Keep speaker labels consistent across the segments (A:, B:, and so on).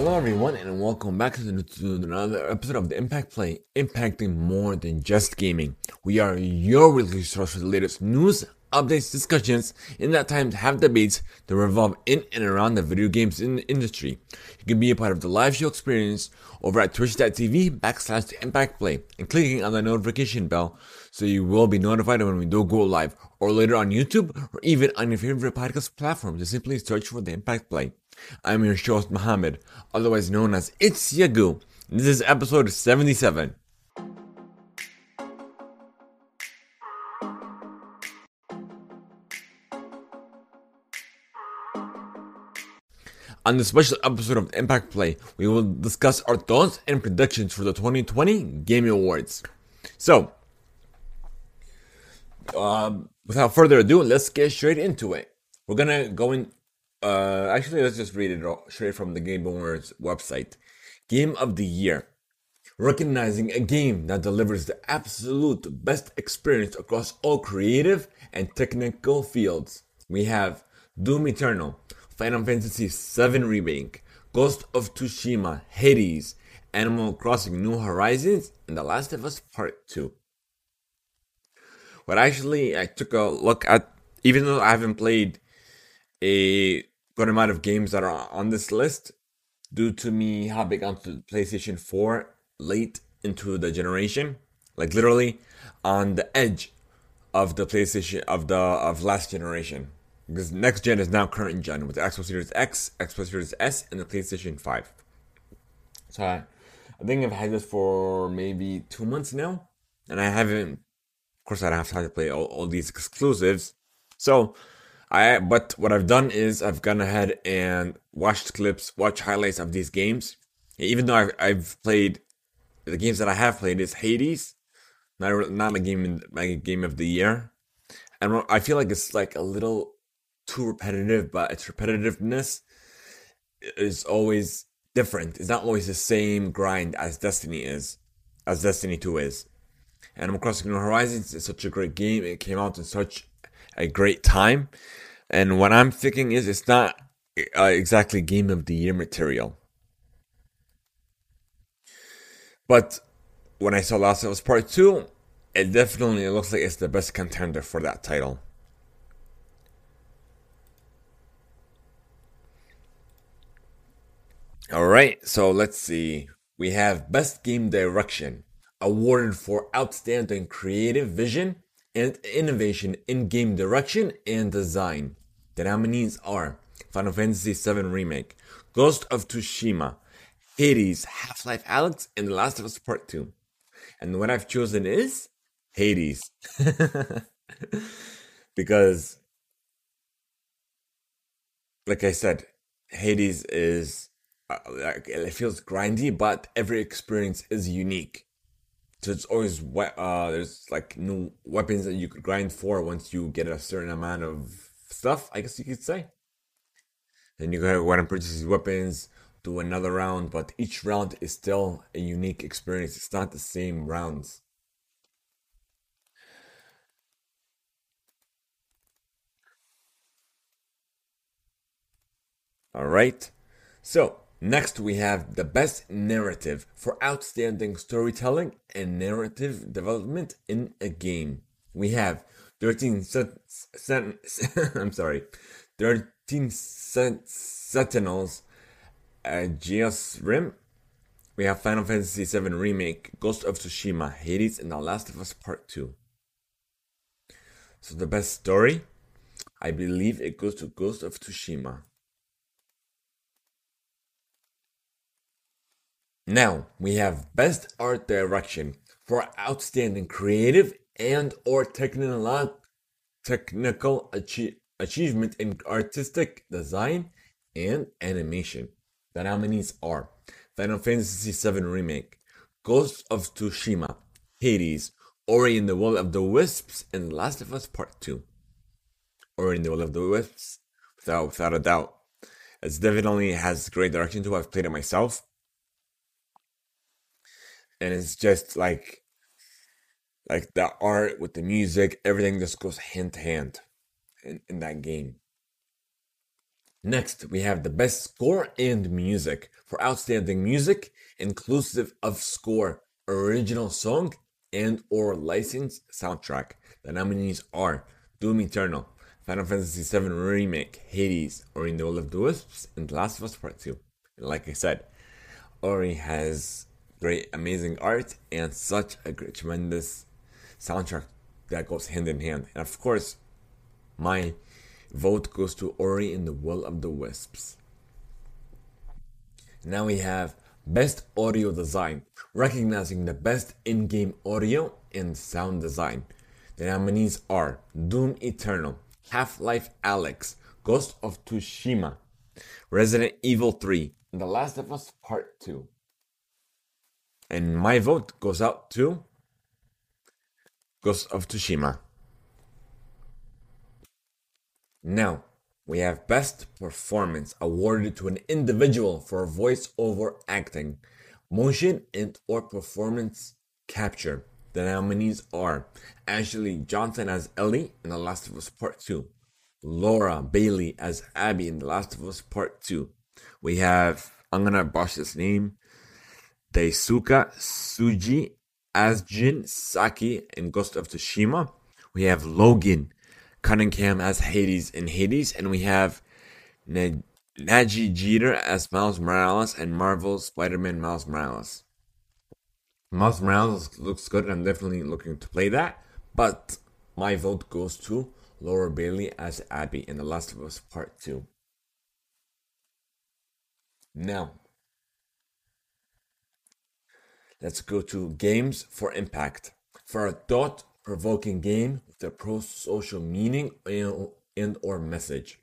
A: Hello, everyone, and welcome back to, another episode of the Impact Play, impacting more than just gaming. We are your weekly source for the latest news, updates, discussions, in that time to have debates that revolve in and around the video games in industry. You can be a part of the live show experience over at twitch.tv backslash the Impact Play and clicking on the notification bell so you will be notified when we do go live or later on YouTube or even on your favorite podcast platform. Just simply search for the Impact Play. I'm your host, Mohammed, otherwise known as It's Yagu. This is episode 77. On this special episode of Impact Play, we will discuss our thoughts and predictions for the 2020 Gaming Awards. So, um, without further ado, let's get straight into it. We're gonna go in uh, actually, let's just read it straight from the Game Awards website. Game of the Year. Recognizing a game that delivers the absolute best experience across all creative and technical fields. We have Doom Eternal, Final Fantasy VII Remake, Ghost of Tsushima, Hades, Animal Crossing New Horizons, and The Last of Us Part 2. But actually, I took a look at, even though I haven't played a good amount of games that are on this list due to me hopping onto PlayStation 4 late into the generation, like literally on the edge of the PlayStation of the of last generation. Because next gen is now current gen with the Xbox Series X, Xbox Series S, and the PlayStation 5. So I, I think I've had this for maybe two months now, and I haven't. Of course, I don't have time to play all, all these exclusives. So I but what I've done is I've gone ahead and watched clips, watched highlights of these games. Even though I've, I've played the games that I have played is Hades, not not a game my game of the year, and I feel like it's like a little too repetitive. But its repetitiveness is always different. It's not always the same grind as Destiny is, as Destiny Two is. Animal Crossing New Horizons is such a great game. It came out in such a great time. And what I'm thinking is it's not uh, exactly game of the year material. But when I saw Last of Us Part 2, it definitely looks like it's the best contender for that title. Alright, so let's see. We have Best Game Direction, awarded for outstanding creative vision and innovation in game direction and design. The nominees are Final Fantasy VII Remake, Ghost of Tsushima, Hades, Half Life Alyx, and The Last of Us Part 2. And what I've chosen is Hades. because, like I said, Hades is, uh, it feels grindy, but every experience is unique. So it's always uh, there's like new weapons that you could grind for once you get a certain amount of stuff. I guess you could say. Then you go and purchase these weapons, do another round, but each round is still a unique experience. It's not the same rounds. All right. So Next, we have the best narrative for outstanding storytelling and narrative development in a game. We have 13 I'm sorry, 13 Sentinels, uh, Aegis Rim. We have Final Fantasy VII Remake, Ghost of Tsushima, Hades, and The Last of Us Part 2. So the best story, I believe it goes to Ghost of Tsushima. Now we have Best Art Direction for outstanding creative and or technical technical achie- achievement in artistic design and animation. The nominees are Final Fantasy VII Remake, Ghost of Tsushima, Hades, Ori and the Will of the Wisps, and Last of Us Part 2. Ori and the Will of the Wisps, without, without a doubt. It definitely has great direction too. I've played it myself and it's just like like the art with the music everything just goes hand to hand in, in that game Next, we have the best score and music for outstanding music, inclusive of score, original song, and or licensed soundtrack. The nominees are Doom Eternal, Final Fantasy VII Remake, Hades, Ori and the Will of the Wisps, and The Last of Us Part 2. And like I said, Ori has great, amazing art and such a great, tremendous soundtrack that goes hand in hand. And of course, my vote goes to Ori and the Will of the Wisps. Now we have Best Audio Design, recognizing the best in game audio and sound design. The nominees are Doom Eternal, Half Life Alyx, Ghost of Tsushima, Resident Evil 3, and The Last of Us Part 2. And my vote goes out to Ghost of Tsushima. Now, we have Best Performance awarded to an individual for voice-over acting, motion and or performance capture. The nominees are Ashley Johnson as Ellie in The Last of Us Part 2, Laura Bailey as Abby in The Last of Us Part 2. We have, I'm gonna botch this name, Daisuke Tsuji as Jin Sakai in Ghost of Tsushima. We have Logan Cunningham as Hades in Hades, and we have Nadji Jeter as Miles Morales and Marvel's Spider-Man Miles Morales. Miles Morales looks good, I'm definitely looking to play that. But my vote goes to Laura Bailey as Abby in The Last of Us Part 2. Now, let's go to Games for Impact. For a thought provoking game with a pro social meaning and or message.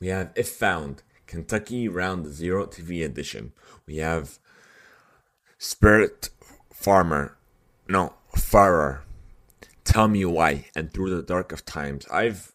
A: We have If Found, Kentucky Route Zero TV edition. We have Spirit Farmer, no, Farer. Tell Me Why, and Through the Dark of Times. I've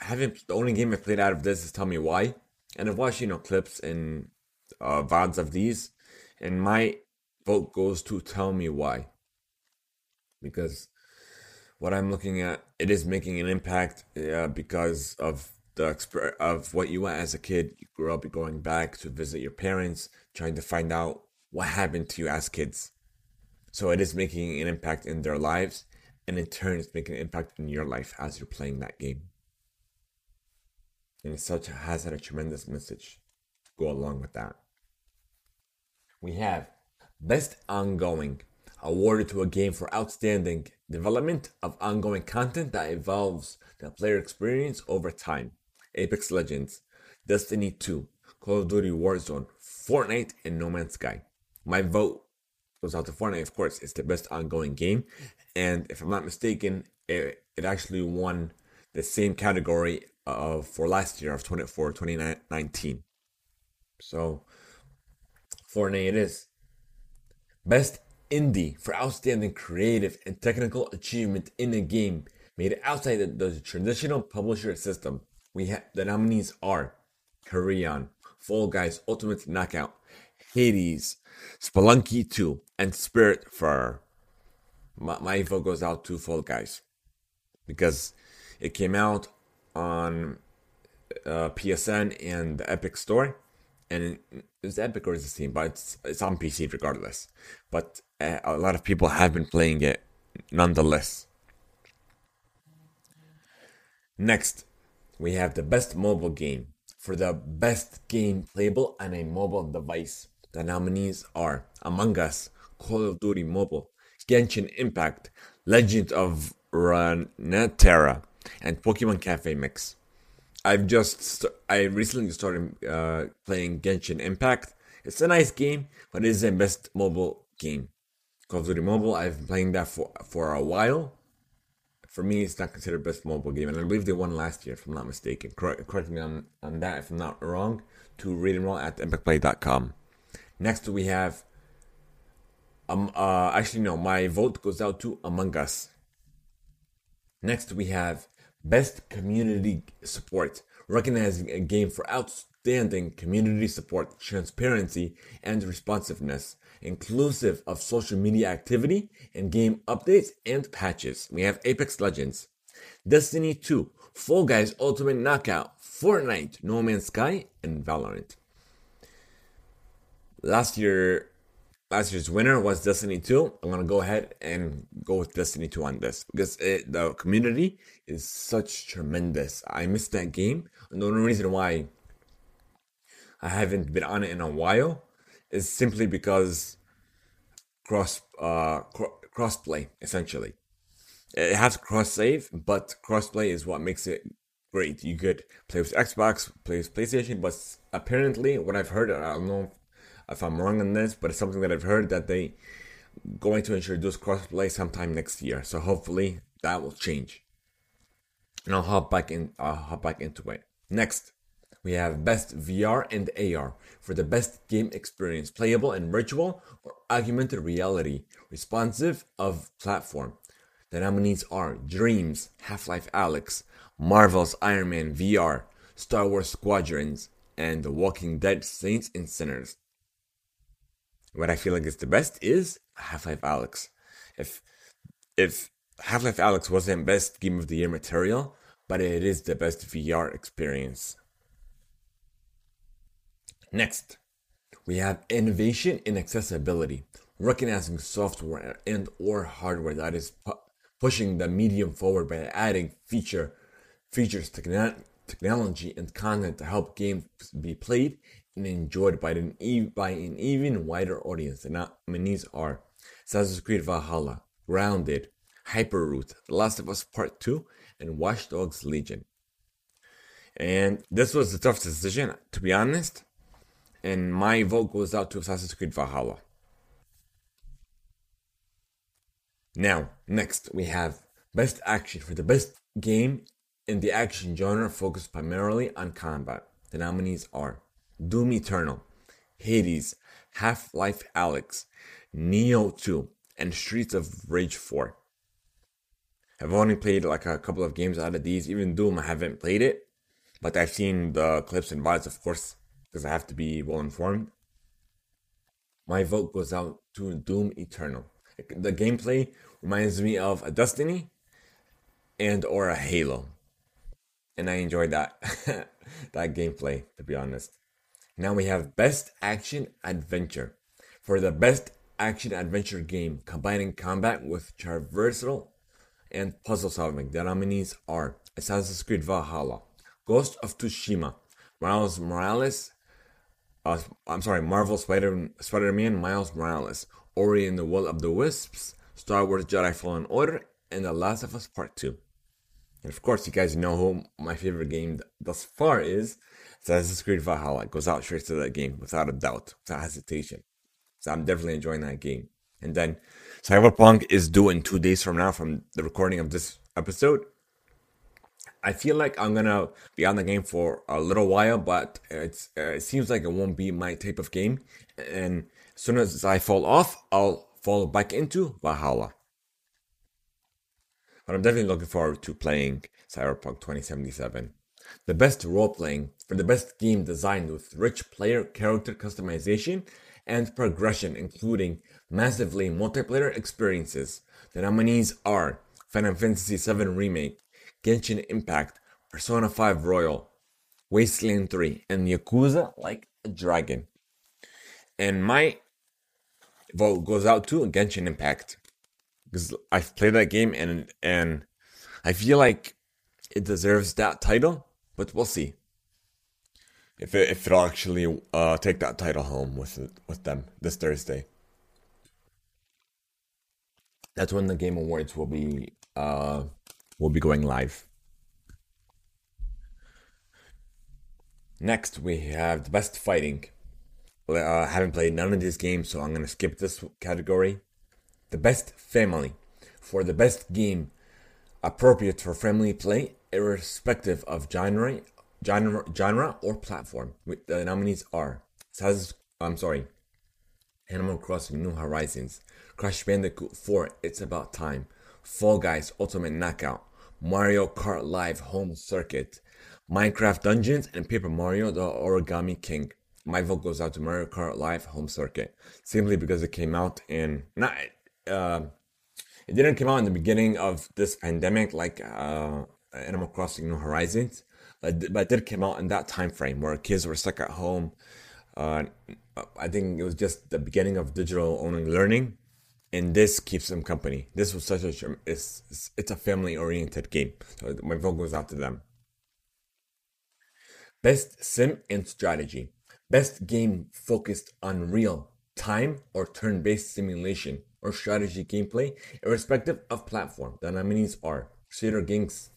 A: I haven't the only game I played out of this is Tell Me Why, and I've watched you know clips and uh, VODs of these, and my vote goes to Tell Me Why because what I'm looking at, it is making an impact because of the exp- of what you were as a kid. You grew up going back to visit your parents, trying to find out what happened to you as kids. So it is making an impact in their lives, and in turn, it's making an impact in your life as you're playing that game. And it's such has had a tremendous message go along with that. We have best ongoing awarded to a game for outstanding development of ongoing content that evolves the player experience over time. Apex Legends, Destiny 2, Call of Duty Warzone, Fortnite, and No Man's Sky. My vote goes out to Fortnite, of course. It's the best ongoing game. And if I'm not mistaken, it, it actually won the same category of for last year of 24 2019. So Fortnite it is. Best Indie for outstanding creative and technical achievement in a game made outside the, traditional publisher system. We have the nominees are Carrion, Fall Guys Ultimate Knockout, Hades, Spelunky 2, and Spiritfarer. My, my vote goes out to Fall Guys because it came out on uh, PSN and the Epic Store, and it's Epic or it's Steam, but it's, it's on PC regardless. But uh, a lot of people have been playing it nonetheless. Next, we have the best mobile game. For the best game playable on a mobile device, the nominees are Among Us, Call of Duty Mobile, Genshin Impact, Legend of Runeterra, and Pokemon Cafe Mix. I've just st- I recently started uh, playing Genshin Impact. It's a nice game, but it is the best mobile game. Call of Duty Mobile, I've been playing that for for a while. For me, it's not considered best mobile game, and I believe they won last year, if I'm not mistaken. Correct, correct me on, on that if I'm not wrong. To read and roll at impactplay.com. Next, we have um uh actually no, my vote goes out to Among Us. Next, we have Best Community Support, recognizing a game for outstanding community support, transparency, and responsiveness, inclusive of social media activity and game updates and patches. We have Apex Legends, Destiny 2, Fall Guys Ultimate Knockout, Fortnite, No Man's Sky, and Valorant. Last year, last year's winner was Destiny 2. I'm gonna go ahead and go with Destiny 2 on this because it, the community is such tremendous. I missed that game. And the only reason why I haven't been on it in a while is simply because cross uh crossplay essentially. It has cross save, but crossplay is what makes it great. You could play with Xbox, play with PlayStation, but apparently, what I've heard, I don't know if I'm wrong on this, but it's something that I've heard that they going to introduce crossplay sometime next year. So hopefully that will change. And I'll hop back in. I'll hop back into it. Next, we have best VR and AR for the best game experience, playable and virtual or augmented reality, responsive of platform. The nominees are Dreams, Half Life Alyx, Marvel's Iron Man VR, Star Wars Squadrons, and The Walking Dead Saints and Sinners. What I feel like is the best is Half Life Alyx. If if Half Life Alyx wasn't best game of the year material, but it is the best VR experience. Next, we have innovation in accessibility, recognizing software and or hardware that is pu- pushing the medium forward by adding feature features, techn- technology, and content to help games be played and enjoyed by an, e- by an even wider audience. The nominees are Assassin's Creed Valhalla, Grounded, HyperDot, The Last of Us Part 2, and Watch Dogs Legion. And this was a tough decision, to be honest. And my vote goes out to Assassin's Creed Valhalla. Now, next we have Best Action for the best game in the action genre focused primarily on combat. The nominees are Doom Eternal, Hades, Half Life Alyx, Nioh 2, and Streets of Rage 4. I've only played like a couple of games out of these. Even Doom, I haven't played it, but I've seen the clips and VODs, of course, because I have to be well informed. My vote goes out to Doom Eternal. The gameplay reminds me of a Destiny and or a Halo, and I enjoyed that that gameplay. To be honest, now we have Best Action Adventure for the best action adventure game combining combat with traversal and puzzle solving. The nominees are Assassin's Creed Valhalla, Ghost of Tsushima, Miles Morales, uh, I'm sorry, Marvel Spider Spider-Man, Miles Morales, Ori and the Will of the Wisps, Star Wars Jedi Fallen Order, and The Last of Us Part 2. And of course, you guys know who my favorite game thus far is. So Assassin's Creed Valhalla. Goes out straight to that game without a doubt, without hesitation. So I'm definitely enjoying that game. And then Cyberpunk is due in two days from now from the recording of this episode. I feel like I'm gonna be on the game for a little while, but it's uh, it seems like it won't be my type of game. And as soon as I fall off, I'll fall back into Valhalla. But I'm definitely looking forward to playing Cyberpunk 2077. The best role playing for the best game designed with rich player character customization and progression, including massively multiplayer experiences. The nominees are Final Fantasy VII Remake, Genshin Impact, Persona 5 Royal, Wasteland 3, and Yakuza Like a Dragon. And my vote goes out to Genshin Impact because I've played that game and and I feel like it deserves that title, but we'll see if it, if it'll actually uh, take that title home with with them this Thursday. That's when the Game Awards will be uh, will be going live. Next, we have the best fighting. Uh, I haven't played none of these games, so I'm gonna skip this category. The best family for the best game appropriate for family play, irrespective of genre, genre, genre or platform. The nominees are Says, I'm sorry, Animal Crossing New Horizons, Crash Bandicoot 4 It's About Time, Fall Guys Ultimate Knockout, Mario Kart Live Home Circuit, Minecraft Dungeons, and Paper Mario The Origami King. My vote goes out to Mario Kart Live Home Circuit simply because it came out in not uh, It didn't come out in the beginning of this pandemic like uh, Animal Crossing New Horizons, but, but it did come out in that time frame where kids were stuck at home. Uh, I think it was just the beginning of digital only learning, and this keeps them company. This was such a it's it's a family oriented game, so my vote goes out to them. Best sim and strategy. Best game focused on real time or turn based simulation or strategy gameplay, irrespective of platform. The nominees are Crusader Kings,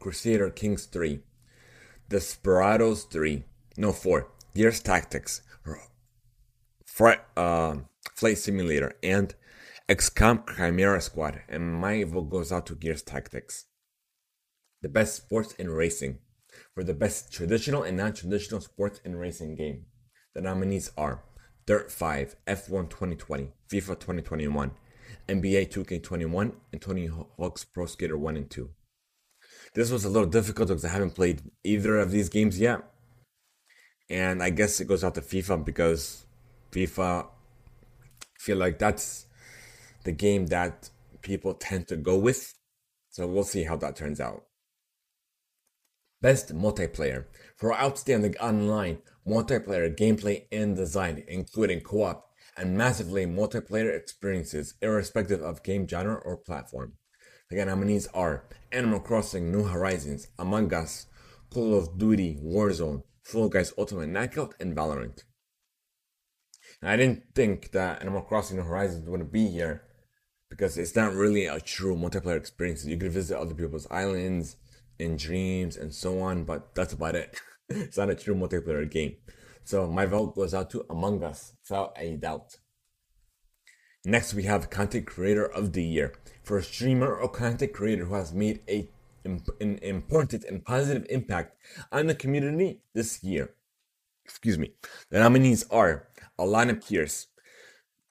A: Crusader Kings 3, Desperados 3, no 4, Gears Tactics, Flight, uh, Flight Simulator, and XCOM Chimera Squad. And my vote goes out to Gears Tactics. The best sports and racing. For the best traditional and non traditional sports and racing game, the nominees are Dirt 5, F1 2020, FIFA 2021, NBA 2K21, and Tony Hawk's Pro Skater 1 and 2. This was a little difficult because I haven't played either of these games yet. And I guess it goes out to FIFA because FIFA feel like that's the game that people tend to go with. So we'll see how that turns out. Best multiplayer for outstanding online multiplayer gameplay and design, including co-op and massively multiplayer experiences, irrespective of game genre or platform. The nominees are Animal Crossing New Horizons, Among Us, Call of Duty Warzone, Fall Guys Ultimate Knockout, and Valorant. And I didn't think that Animal Crossing New Horizons would be here because it's not really a true multiplayer experience. You could visit other people's islands, in dreams and so on, but that's about it. it's not a true multiplayer game. So my vote goes out to Among Us, without a doubt. Next, we have Content Creator of the Year. For a streamer or content creator who has made a, an important and positive impact on the community this year. Excuse me. The nominees are Alanah Pearce,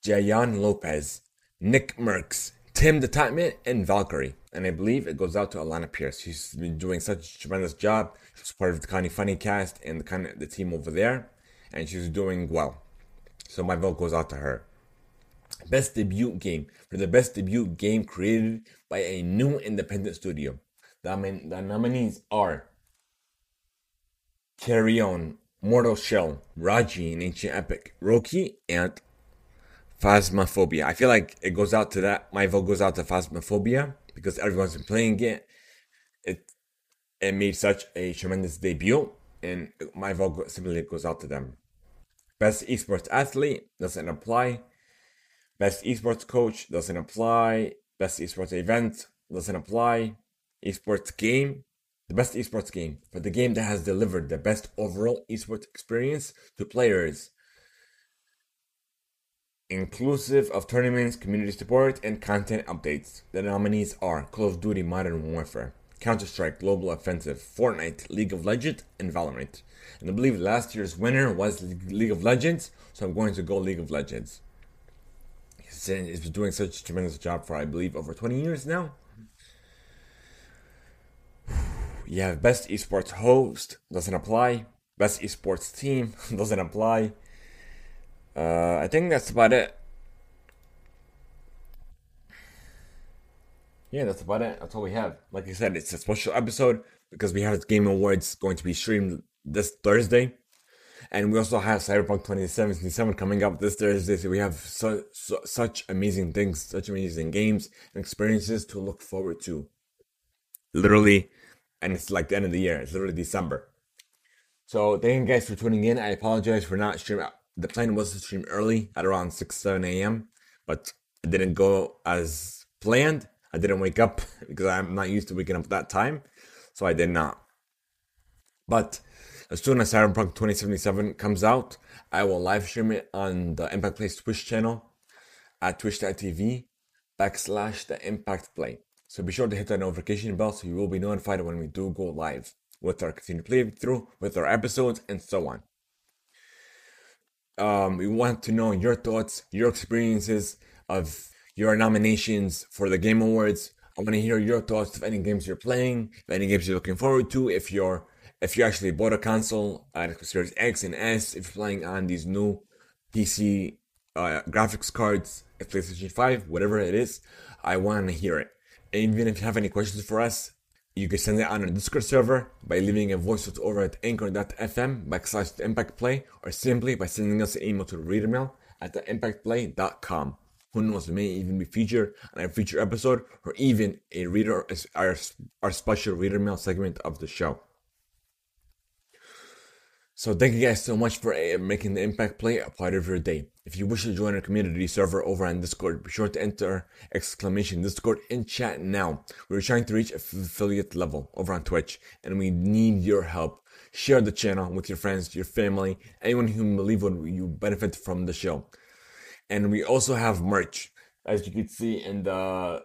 A: Jayan Lopez, Nick Mercs, Tim the Tatman, and Valkyrae. And I believe it goes out to Alanah Pearce. She's been doing such a tremendous job. She's part of the Kinda Funny cast and the kind of the team over there, and she's doing well. So my vote goes out to her. Best debut game for the best debut game created by a new independent studio. The, the nominees are Carrion, Mortal Shell, Raji in Ancient Epic, Roki, and Phasmophobia. I feel like it goes out to that. My vote goes out to Phasmophobia because everyone's been playing it. It it made such a tremendous debut, and my vote simply goes out to them. Best esports athlete doesn't apply. Best esports coach doesn't apply. Best esports event doesn't apply. Esports game, the best esports game for the game that has delivered the best overall esports experience to players inclusive of tournaments, community support, and content updates. The nominees are Call of Duty Modern Warfare, Counter Strike Global Offensive, Fortnite, League of Legends, and Valorant. And I believe last year's winner was League of Legends, so I'm going to go League of Legends. He's been doing such a tremendous job for, I believe, over 20 years now. You have Best Esports Host, doesn't apply. Best Esports Team, doesn't apply. Uh, I think that's about it. Yeah, that's about it. That's all we have. Like I said, it's a special episode because we have Game Awards going to be streamed this Thursday. And we also have Cyberpunk 2077 coming up this Thursday. So we have so, so, such amazing things, such amazing games and experiences to look forward to. Literally, and it's like the end of the year. It's literally December. So thank you guys for tuning in. I apologize for not streaming the plan was to stream early at around 6 7 a.m but it didn't go as planned. I didn't wake up because i'm not used to waking up at that time so i did not. But as soon as cyberpunk 2077 comes out i will live stream it on the impact plays twitch channel at twitch.tv backslash the impact play. So be sure to hit that notification bell so you will be notified when we do go live with our continued playthrough with our episodes and so on um, we want to know your thoughts, your experiences of your nominations for the Game Awards. I want to hear your thoughts of any games you're playing, any games you're looking forward to, if you're if you actually bought a console, uh, Series X and S, if you're playing on these new PC uh, graphics cards, PlayStation 5, whatever it is. I want to hear it. And even if you have any questions for us, you can send it on our Discord server by leaving a voice note over at anchor.fm backslash the impact play or simply by sending us an email to readermail at the impactplay.com. Who knows, we may even be featured on a future episode or even a reader, our, our special reader mail segment of the show. So thank you guys so much for uh, making the Impact Play a part of your day. If you wish to join our community server over on Discord, be sure to enter exclamation Discord in chat now. We're trying to reach affiliate level over on Twitch and we need your help. Share the channel with your friends, your family, anyone who believe would you benefit from the show. And we also have merch. As you can see in the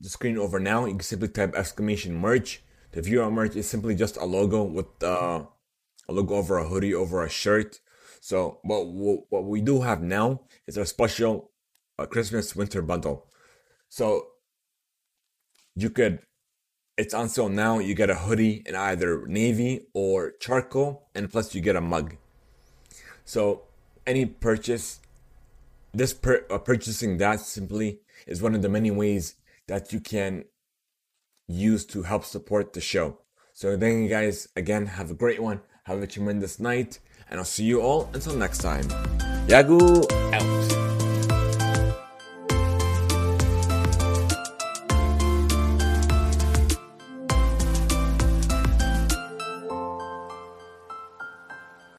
A: the screen over now, you can simply type exclamation merch. View our merch is simply just a logo with uh logo over a hoodie over a shirt. So what what we do have now is a special uh, Christmas winter bundle. So you could it's on sale now. You get a hoodie in either navy or charcoal, and plus you get a mug. So any purchase, this per, uh, purchasing that simply is one of the many ways that you can use to help support the show. So thank you guys again. Have a great one. Have a tremendous night, and I'll see you all until next time. Yagu out.